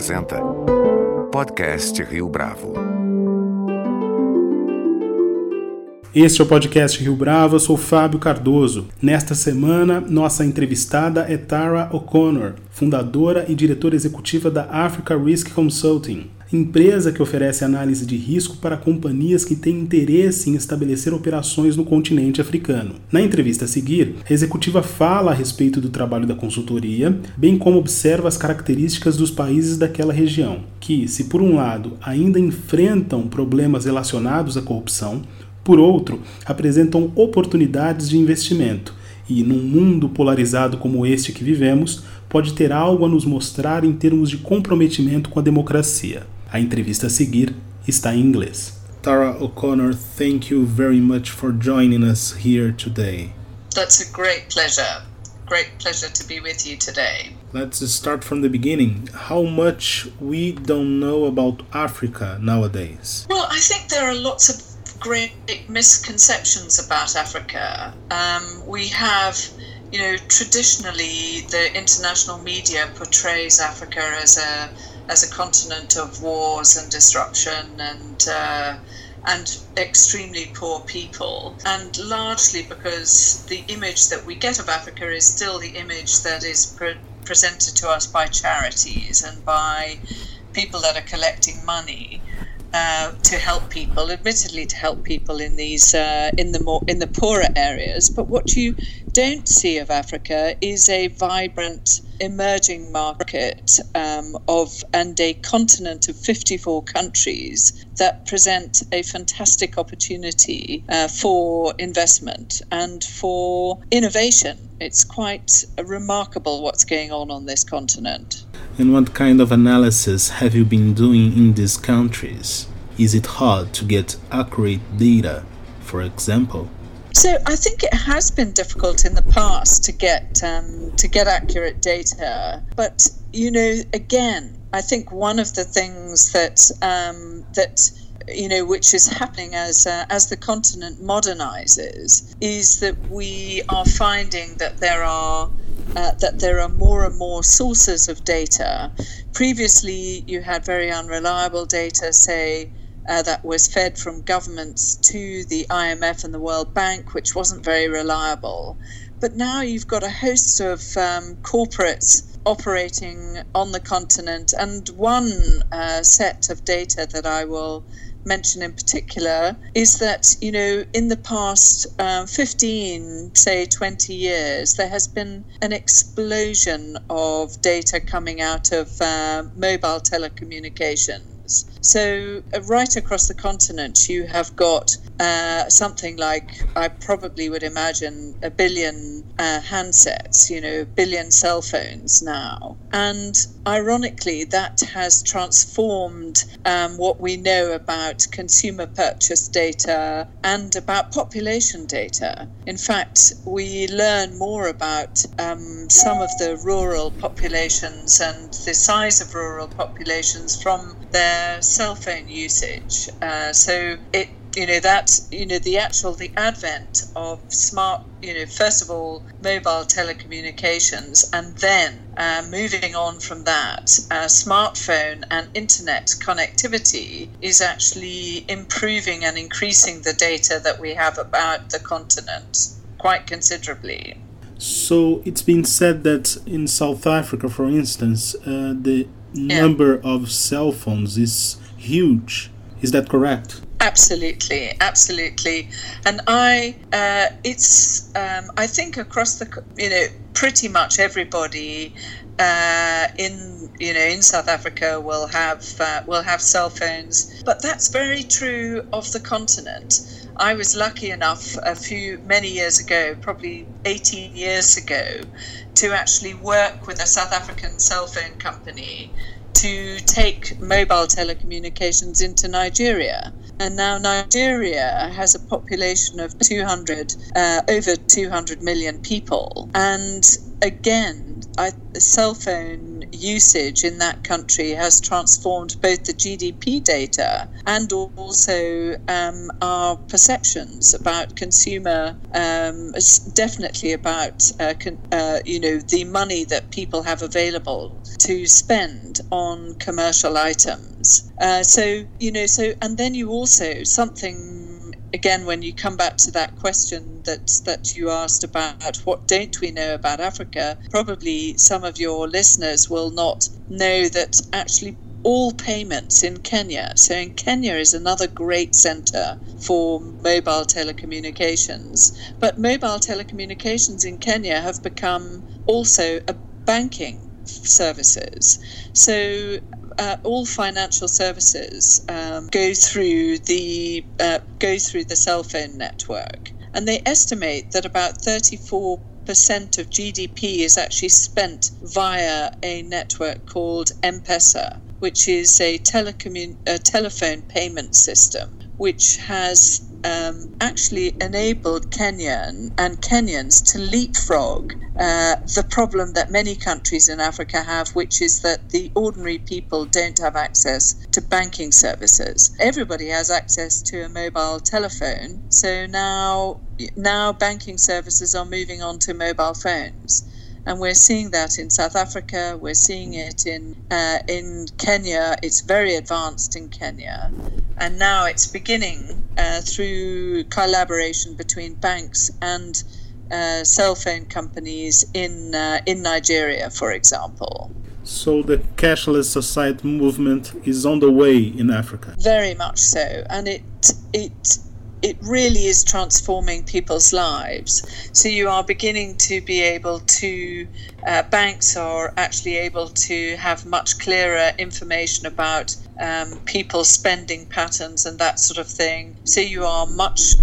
apresenta Podcast Rio Bravo. Este é o podcast Rio Bravo, eu sou Fábio Cardoso. Nesta semana, nossa entrevistada é Tara O'Connor, fundadora e diretora executiva da Africa Risk Consulting, empresa que oferece análise de risco para companhias que têm interesse em estabelecer operações no continente africano. Na entrevista a seguir, a executiva fala a respeito do trabalho da consultoria, bem como observa as características dos países daquela região, que, se por um lado ainda enfrentam problemas relacionados à corrupção, por outro, apresentam oportunidades de investimento e, num mundo polarizado como este que vivemos, pode ter algo a nos mostrar em termos de comprometimento com a democracia. A entrevista a seguir está em inglês. Tara O'Connor, thank you very much for joining us here today. That's a great pleasure. Great pleasure to be with you today. Let's start from the beginning. How much we don't know about Africa nowadays? Well, I think there are lots of great misconceptions about Africa. Um, we have, you know, traditionally the international media portrays Africa as a as a continent of wars and disruption and uh, and extremely poor people, and largely because the image that we get of Africa is still the image that is pre- presented to us by charities and by people that are collecting money. Uh, to help people, admittedly to help people in these uh, in the more in the poorer areas. But what you don't see of Africa is a vibrant emerging market um, of and a continent of 54 countries that present a fantastic opportunity uh, for investment and for innovation. It's quite remarkable what's going on on this continent. And what kind of analysis have you been doing in these countries? Is it hard to get accurate data, for example? So I think it has been difficult in the past to get um, to get accurate data, but you know, again, I think one of the things that um, that you know, which is happening as uh, as the continent modernizes, is that we are finding that there are uh, that there are more and more sources of data. Previously, you had very unreliable data, say. Uh, that was fed from governments to the IMF and the World Bank, which wasn't very reliable. But now you've got a host of um, corporates operating on the continent, and one uh, set of data that I will mention in particular is that, you know, in the past um, 15, say 20 years, there has been an explosion of data coming out of uh, mobile telecommunications. So, uh, right across the continent, you have got uh, something like, I probably would imagine, a billion uh, handsets, you know, a billion cell phones now. And ironically, that has transformed um, what we know about consumer purchase data and about population data. In fact, we learn more about um, some of the rural populations and the size of rural populations from their cell phone usage. Uh, so it you know that you know the actual the advent of smart you know first of all mobile telecommunications and then uh, moving on from that uh, smartphone and internet connectivity is actually improving and increasing the data that we have about the continent quite considerably. So it's been said that in south africa for instance uh, the yeah. number of cell phones is huge. Is that correct Absolutely, absolutely, and I, uh, it's, um, I think across the, you know, pretty much everybody uh, in, you know, in South Africa will have uh, will have cell phones, but that's very true of the continent. I was lucky enough a few many years ago, probably 18 years ago, to actually work with a South African cell phone company to take mobile telecommunications into Nigeria. And now Nigeria has a population of 200, uh, over 200 million people. And again, I, cell phone usage in that country has transformed both the GDP data and also um, our perceptions about consumer, um, definitely about uh, con- uh, you know the money that people have available to spend on commercial items. Uh, so, you know, so, and then you also, something again when you come back to that question that that you asked about what don't we know about Africa probably some of your listeners will not know that actually all payments in Kenya. So, in Kenya is another great center for mobile telecommunications. But mobile telecommunications in Kenya have become also a banking services. So, uh, all financial services um, go through the uh, go through the cell phone network, and they estimate that about 34 percent of GDP is actually spent via a network called M-Pesa, which is a, telecommun- a telephone payment system, which has um, actually enabled Kenyan and Kenyans to leapfrog uh, the problem that many countries in Africa have, which is that the ordinary people don't have access to banking services. Everybody has access to a mobile telephone, so now now banking services are moving on to mobile phones and we're seeing that in South Africa. We're seeing it in uh, in Kenya. It's very advanced in Kenya, and now it's beginning uh, through collaboration between banks and uh, cell phone companies in uh, in Nigeria, for example. So the cashless society movement is on the way in Africa. Very much so, and it it it really is transforming people's lives. So you are beginning to be able to, uh, banks are actually able to have much clearer information about um, people's spending patterns and that sort of thing. So you are much,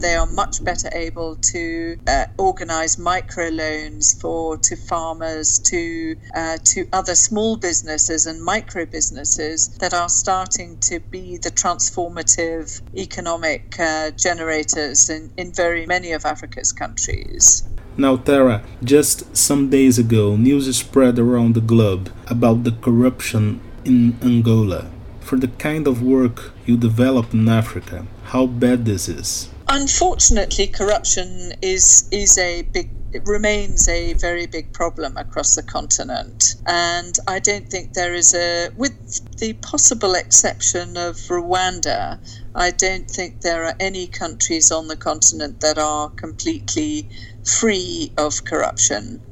they are much better able to uh, organise micro loans for to farmers, to uh, to other small businesses and micro businesses that are starting to be the transformative economic uh, generators in, in very many of Africa's countries. Now, Tara, just some days ago, news spread around the globe about the corruption in Angola for the kind of work you develop in Africa, how bad this is? Unfortunately, corruption is is a big it remains a very big problem across the continent. And I don't think there is a, with the possible exception of Rwanda, I don't think there are any countries on the continent that are completely free of corruption.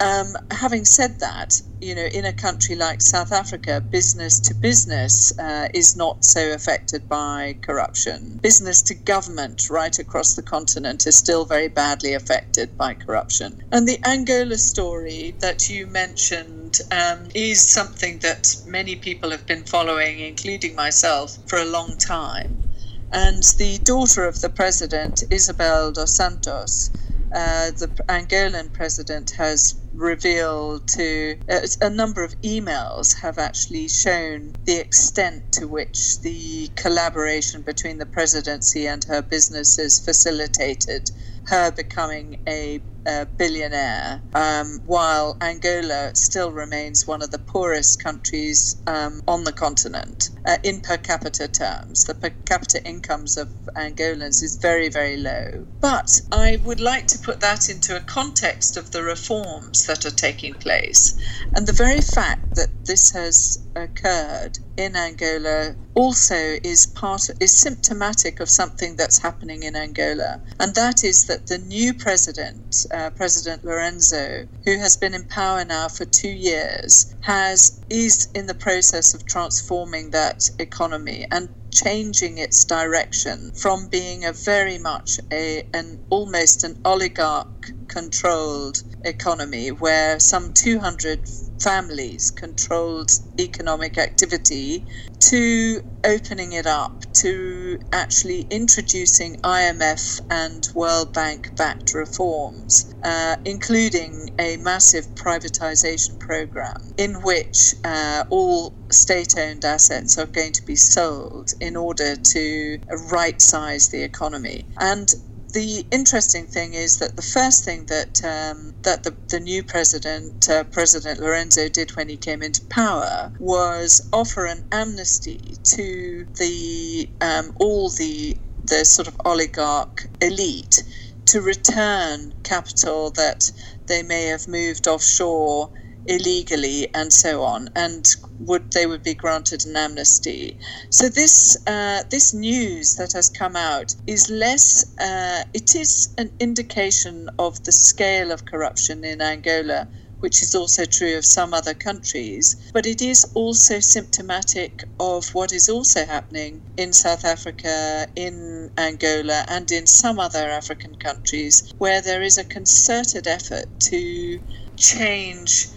Um, having said that, you know, in a country like South Africa, business to business uh, is not so affected by corruption. Business to government right across the continent is still very badly affected by corruption. And the Angola story that you mentioned um, is something that many people have been following, including myself, for a long time. And the daughter of the president, Isabel dos Santos, uh, the Angolan president has revealed to uh, a number of emails have actually shown the extent to which the collaboration between the presidency and her businesses facilitated her becoming a, a billionaire, um, while Angola still remains one of the poorest countries um, on the continent uh, in per capita terms. The per capita incomes of Angolans is very, very low. But I would like to put that into a context of the reforms that are taking place. And the very fact that this has occurred in Angola also is part is symptomatic of something that's happening in Angola, and that is that the new president, uh, President Lourenço, who has been in power now for two years, has is in the process of transforming that economy and changing its direction from being a very much a an almost an oligarch controlled economy where some 200 families controlled economic activity to opening it up to actually introducing IMF and World Bank backed reforms, uh, including a massive privatization program in which uh, all state owned assets are going to be sold in order to right size the economy. And the interesting thing is that the first thing that um, that the, the new president, uh, President Lourenço, did when he came into power was offer an amnesty to the um, all the the sort of oligarch elite to return capital that they may have moved offshore illegally and so on, and would they would be granted an amnesty. So this uh, this news that has come out is less. Uh, it is an indication of the scale of corruption in Angola which is also true of some other countries, but it is also symptomatic of what is also happening in South Africa, in Angola, and in some other African countries, where there is a concerted effort to change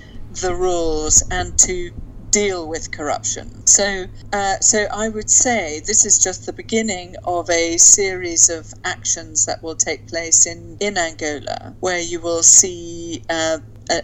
the rules and to deal with corruption. So, uh, so I would say this is just the beginning of a series of actions that will take place in in Angola, where you will see uh,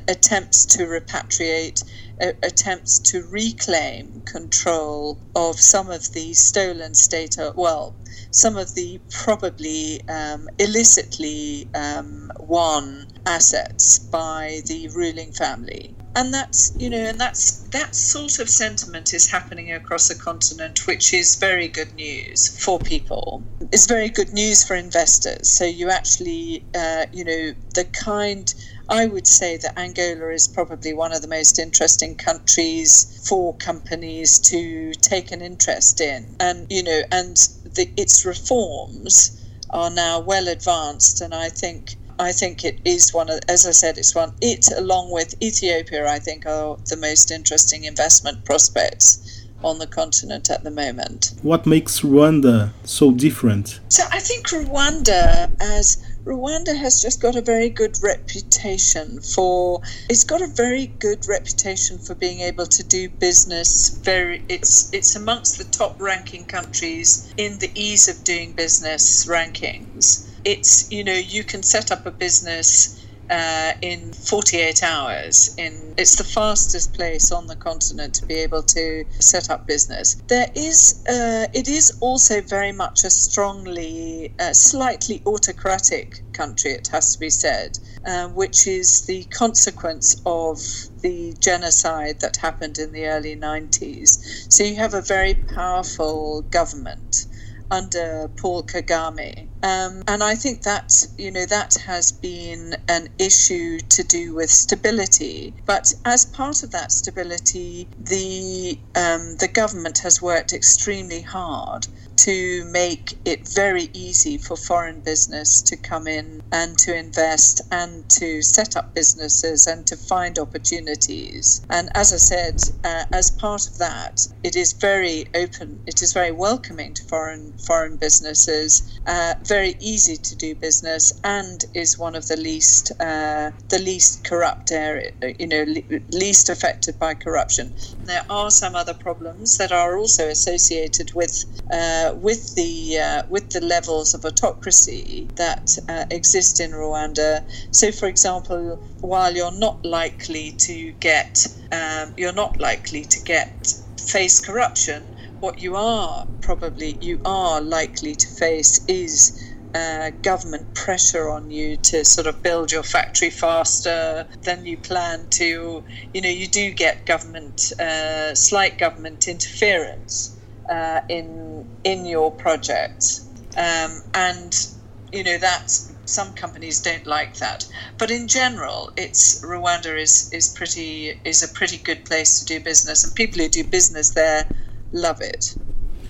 attempts to repatriate, attempts to reclaim control of some of the stolen state, well, some of the probably um, illicitly um, won assets by the ruling family. And that's you know, and that's that sort of sentiment is happening across the continent, which is very good news for people. It's very good news for investors. So you actually, uh, you know, the kind I would say that Angola is probably one of the most interesting countries for companies to take an interest in. And, you know, and the, its reforms are now well advanced. And I think I think it is one of, as I said, it's one, it along with Ethiopia, I think are the most interesting investment prospects on the continent at the moment. What makes Rwanda so different? So I think Rwanda as Rwanda has just got a very good reputation for it's got a very good reputation for being able to do business very it's it's amongst the top ranking countries in the ease of doing business rankings. It's you know you can set up a business uh, in 48 hours. In it's the fastest place on the continent to be able to set up business. There is uh, it is also very much a strongly, uh, slightly autocratic country. It has to be said, uh, which is the consequence of the genocide that happened in the early 90s. So you have a very powerful government under Paul Kagame. Um, and I think that, you know, that has been an issue to do with stability. But as part of that stability, the, um, the government has worked extremely hard to make it very easy for foreign business to come in and to invest and to set up businesses and to find opportunities. And as I said, uh, as part of that, it is very open, it is very welcoming to foreign foreign businesses, uh, very easy to do business, and is one of the least uh, the least corrupt area, you know, le- least affected by corruption. There are some other problems that are also associated with uh, with the uh, with the levels of autocracy that uh, exist in Rwanda. So, for example, while you're not likely to get um, you're not likely to get face corruption, what you are probably you are likely to face is uh, government pressure on you to sort of build your factory faster than you plan to. You know, you do get government, uh, slight government interference uh, in in your project, um, and you know that some companies don't like that. But in general, it's Rwanda is is pretty is a pretty good place to do business, and people who do business there love it.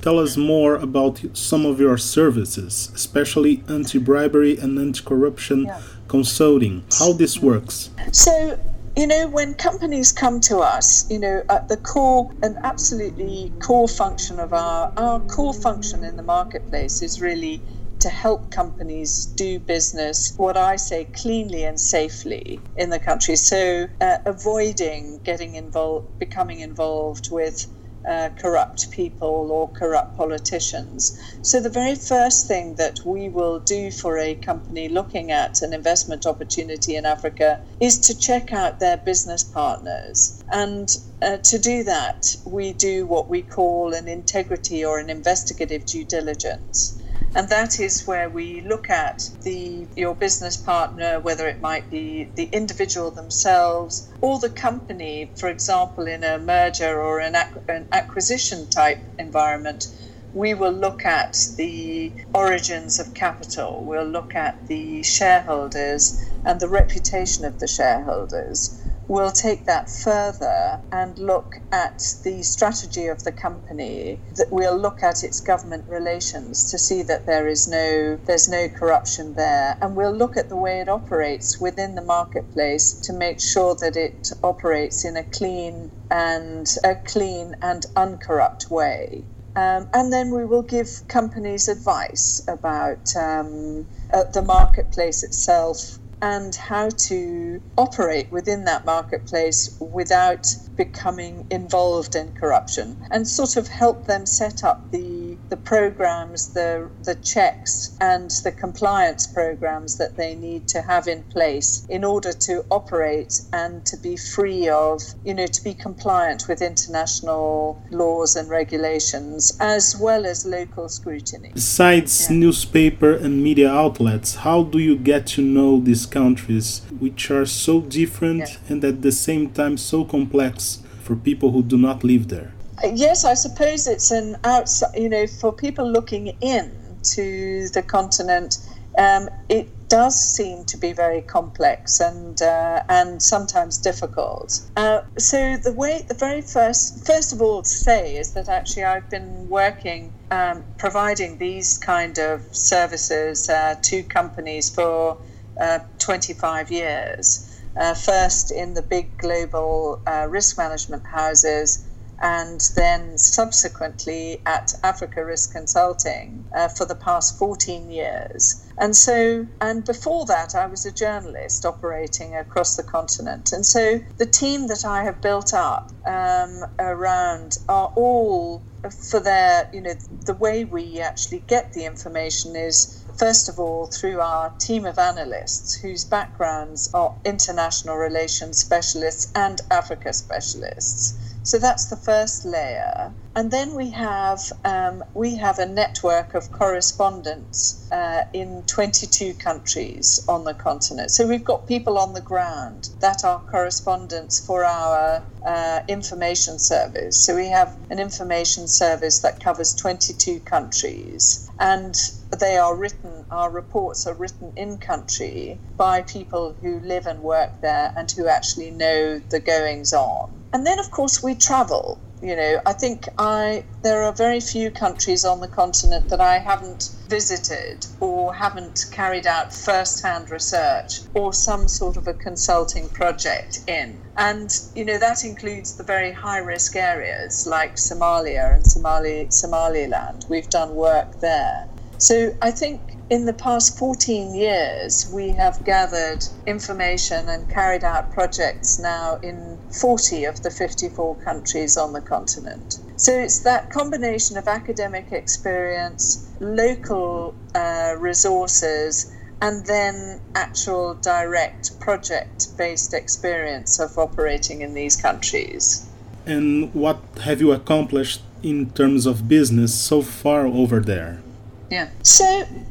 Tell us more about some of your services, especially anti-bribery and anti-corruption yeah. consulting. How this works? So you know, when companies come to us, you know, at the core, an absolutely core function of our, our core function in the marketplace is really to help companies do business, what I say, cleanly and safely in the country. So, uh, avoiding getting involved, becoming involved with uh, corrupt people or corrupt politicians. So, the very first thing that we will do for a company looking at an investment opportunity in Africa is to check out their business partners. And uh, to do that, we do what we call an integrity or an investigative due diligence and that is where we look at the your business partner whether it might be the individual themselves or the company for example in a merger or an, an acquisition type environment. We will look at the origins of capital. We'll look at the shareholders and the reputation of the shareholders we'll take that further and look at the strategy of the company. That we'll look at its government relations to see that there is no there's no corruption there, and we'll look at the way it operates within the marketplace to make sure that it operates in a clean and a clean and uncorrupt way. Um, and then we will give companies advice about um, uh, the marketplace itself and how to operate within that marketplace without becoming involved in corruption and sort of help them set up the the programs, the the checks and the compliance programs that they need to have in place in order to operate and to be free of, you know, to be compliant with international laws and regulations as well as local scrutiny. Besides yeah. newspaper and media outlets, how do you get to know these countries which are so different yeah. and at the same time so complex for people who do not live there? Yes, I suppose it's an outside, you know, for people looking in to the continent, um, it does seem to be very complex and uh, and sometimes difficult. Uh, so the way, the very first, first of all, to say is that actually I've been working, um, providing these kind of services uh, to companies for uh, 25 years. Uh, first in the big global uh, risk management houses and then subsequently at Africa Risk Consulting uh, for the past 14 years. And so, and before that, I was a journalist operating across the continent. And so, the team that I have built up um, around are all for their, you know, the way we actually get the information is first of all, through our team of analysts whose backgrounds are international relations specialists and Africa specialists. So that's the first layer. And then we have um, we have a network of correspondents uh, in 22 countries on the continent. So we've got people on the ground that are correspondents for our uh, information service. So we have an information service that covers 22 countries, and they are written. Our reports are written in country by people who live and work there and who actually know the goings on. And then, of course, we travel. You know, I think I there are very few countries on the continent that I haven't visited or haven't carried out first-hand research or some sort of a consulting project in. And you know that includes the very high-risk areas like Somalia and Somali Somaliland. We've done work there. So I think in the past 14 years, we have gathered information and carried out projects now in 40 of the 54 countries on the continent. So it's that combination of academic experience, local uh, resources, and then actual direct project based experience of operating in these countries. And what have you accomplished in terms of business so far over there? Yeah. So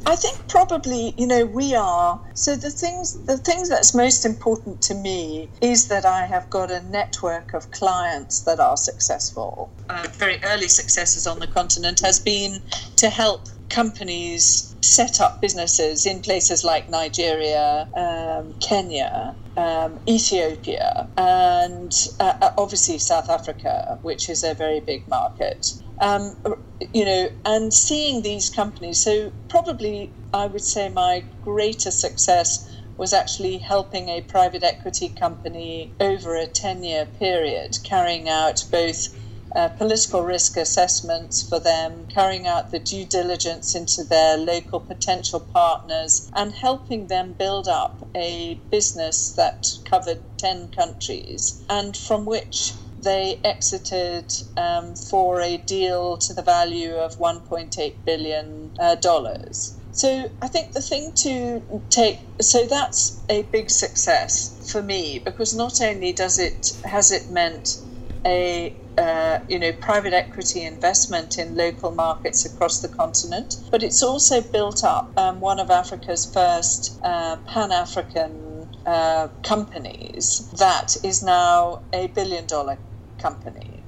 I think probably you know we are. So the things the things that's most important to me is that I have got a network of clients that are successful. Uh, very early successes on the continent has been to help companies set up businesses in places like Nigeria, um, Kenya, um, Ethiopia, and uh, obviously South Africa, which is a very big market um, you know, and seeing these companies. So probably I would say my greatest success was actually helping a private equity company over a 10 year period, carrying out both uh, political risk assessments for them, carrying out the due diligence into their local potential partners, and helping them build up a business that covered 10 countries and from which they exited um, for a deal to the value of 1.8 billion uh, dollars. So I think the thing to take so that's a big success for me because not only does it has it meant a uh, you know private equity investment in local markets across the continent, but it's also built up um, one of Africa's first uh, Pan African uh, companies that is now a billion dollar company.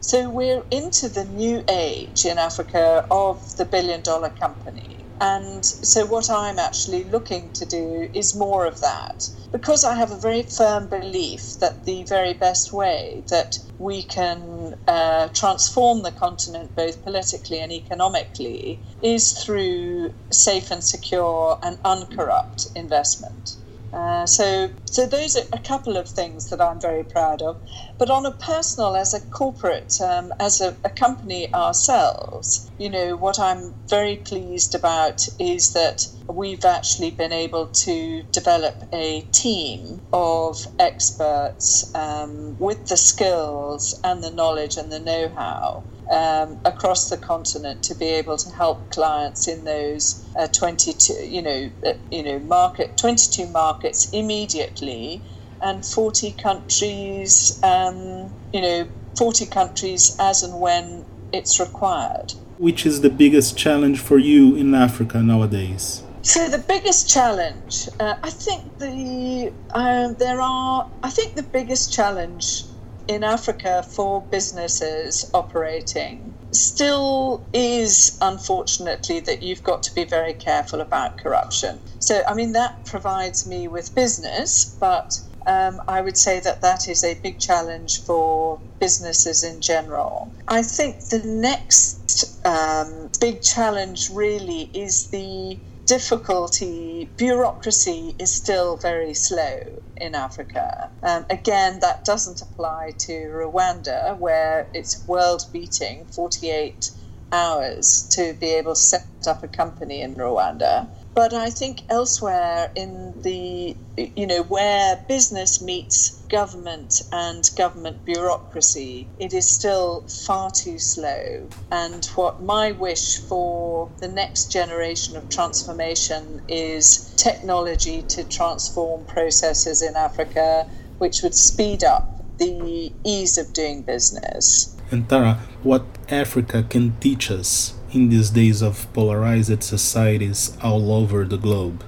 So we're into the new age in Africa of the billion dollar company. And so, what I'm actually looking to do is more of that. Because I have a very firm belief that the very best way that we can uh, transform the continent, both politically and economically, is through safe and secure and uncorrupt investment. Uh, so, so those are a couple of things that I'm very proud of. But on a personal, as a corporate, um, as a, a, company ourselves, you know, what I'm very pleased about is that we've actually been able to develop a team of experts um, with the skills and the knowledge and the know-how um, across the continent to be able to help clients in those uh, 22, you know, uh, you know, market 22 markets immediately, and 40 countries, um, you know, 40 countries as and when it's required. Which is the biggest challenge for you in Africa nowadays? So the biggest challenge, uh, I think the uh, there are. I think the biggest challenge in Africa for businesses operating still is unfortunately that you've got to be very careful about corruption. So, I mean, that provides me with business, but um, I would say that that is a big challenge for businesses in general. I think the next um, big challenge really is the difficulty, bureaucracy is still very slow in Africa. Um, again, that doesn't apply to Rwanda, where it's world beating 48 hours to be able to set up a company in Rwanda. But I think elsewhere in the, you know, where business meets government and government bureaucracy, it is still far too slow. And what my wish for the next generation of transformation is technology to transform processes in Africa, which would speed up the ease of doing business. And Tara, what Africa can teach us in these days of polarized societies all over the globe?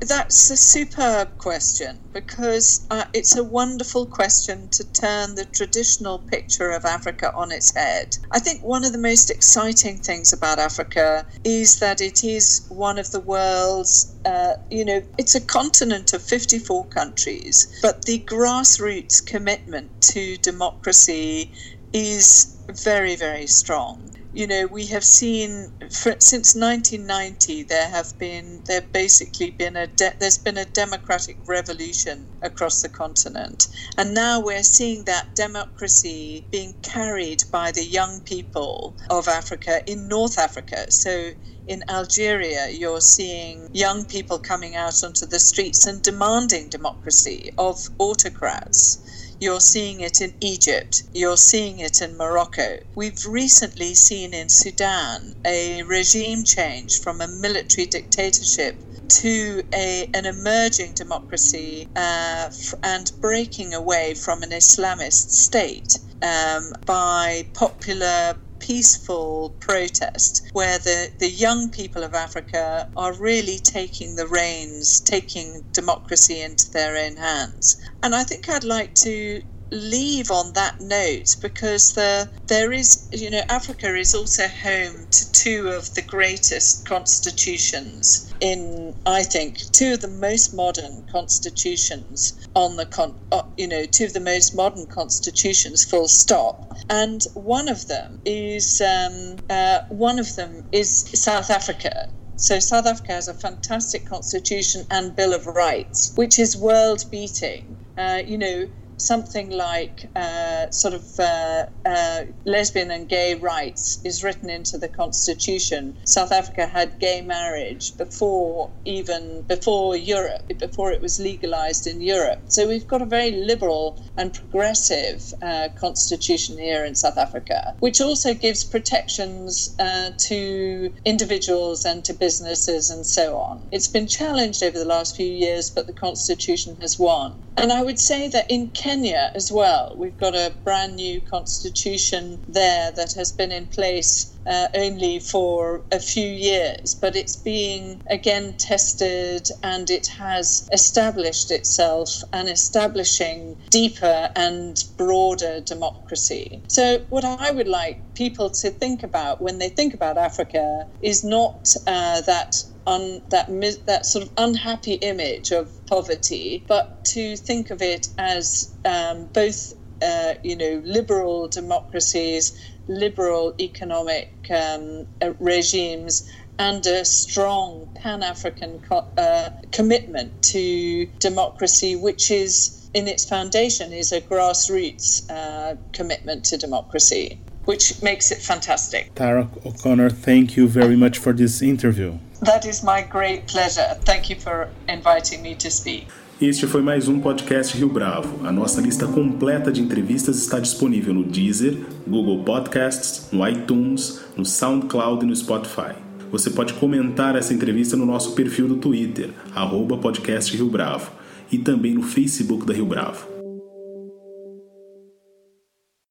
That's a superb question because uh, it's a wonderful question to turn the traditional picture of Africa on its head. I think one of the most exciting things about Africa is that it is one of the world's, uh, you know, it's a continent of 54 countries, but the grassroots commitment to democracy is very, very strong you know, we have seen for, since 1990 there have been there basically been a de- there's been a democratic revolution across the continent, and now we're seeing that democracy being carried by the young people of Africa in North Africa. So in Algeria, you're seeing young people coming out onto the streets and demanding democracy of autocrats. You're seeing it in Egypt. You're seeing it in Morocco. We've recently seen in Sudan a regime change from a military dictatorship to a, an emerging democracy uh, and breaking away from an Islamist state um, by popular peaceful protest where the, the young people of Africa are really taking the reins, taking democracy into their own hands. And I think I'd like to leave on that note because the, there is, you know, Africa is also home to two of the greatest constitutions in, I think, two of the most modern constitutions on the, con, uh, you know, two of the most modern constitutions, full stop. And one of them is, um, uh, one of them is South Africa. So South Africa has a fantastic constitution and Bill of Rights, which is world beating. Uh, you know, something like uh, sort of uh, uh, lesbian and gay rights is written into the constitution. South Africa had gay marriage before even before Europe, before it was legalized in Europe. So we've got a very liberal and progressive uh, constitution here in South Africa, which also gives protections uh, to individuals and to businesses and so on. It's been challenged over the last few years, but the constitution has won. And I would say that in Kenya as well, we've got a brand new constitution there that has been in place uh, only for a few years, but it's being again tested and it has established itself and establishing deeper and broader democracy. So, what I would like people to think about when they think about Africa is not uh, that un, that that sort of unhappy image of poverty, but to think of it as um, both uh, you know liberal democracies, liberal economic um, uh, regimes, and a strong Pan African uh, commitment to democracy, which is in its foundation is a grassroots uh, commitment to democracy, which makes it fantastic. Tara O'Connor, thank you very much for this interview. That is my great pleasure. Thank you for inviting me to speak. Este foi mais um podcast Rio Bravo. A nossa lista completa de entrevistas está disponível no Deezer, Google Podcasts, no iTunes, no SoundCloud e no Spotify. Você pode comentar essa entrevista no nosso perfil do Twitter, arroba podcast Rio Bravo, e também no Facebook da Rio Bravo.